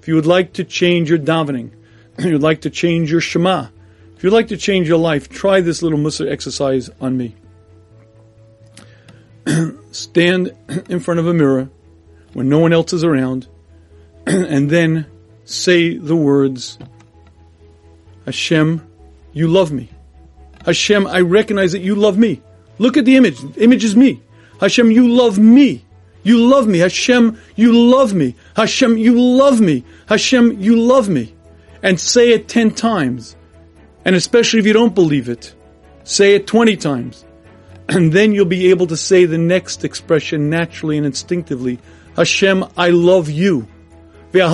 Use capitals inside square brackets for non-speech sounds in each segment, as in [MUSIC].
If you would like to change your davening, [CLEARS THROAT] you'd like to change your Shema, if you'd like to change your life, try this little Musar exercise on me. [CLEARS THROAT] Stand [CLEARS THROAT] in front of a mirror when no one else is around, and then say the words, Hashem, you love me. Hashem, I recognize that you love me. Look at the image. The image is me. Hashem, you love me. You love me. Hashem, you love me. Hashem, you love me. Hashem, you love me. And say it ten times. And especially if you don't believe it, say it 20 times. [CLEARS THROAT] And then you'll be able to say the next expression naturally and instinctively. Hashem, I love you. We're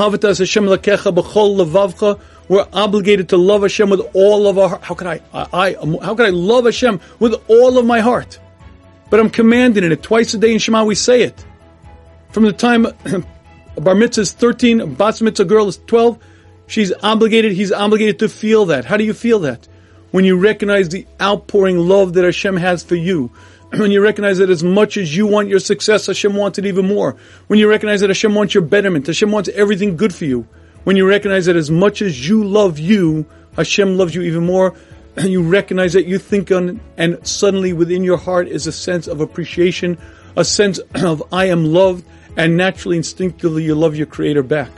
obligated to love Hashem with all of our heart. How can I, I, how can I love Hashem with all of my heart? But I'm commanded in it. Twice a day in Shema we say it. From the time [CLEARS THROAT] Bar Mitzvah is 13, Bat Mitzvah girl is 12, she's obligated, he's obligated to feel that. How do you feel that? When you recognize the outpouring love that Hashem has for you. [CLEARS THROAT] When you recognize that as much as you want your success, Hashem wants it even more. When you recognize that Hashem wants your betterment, Hashem wants everything good for you. When you recognize that as much as you love you, Hashem loves you even more. And [CLEARS THROAT] you recognize that you think on, and suddenly within your heart is a sense of appreciation, a sense of I am loved, and naturally, instinctively, you love your Creator back.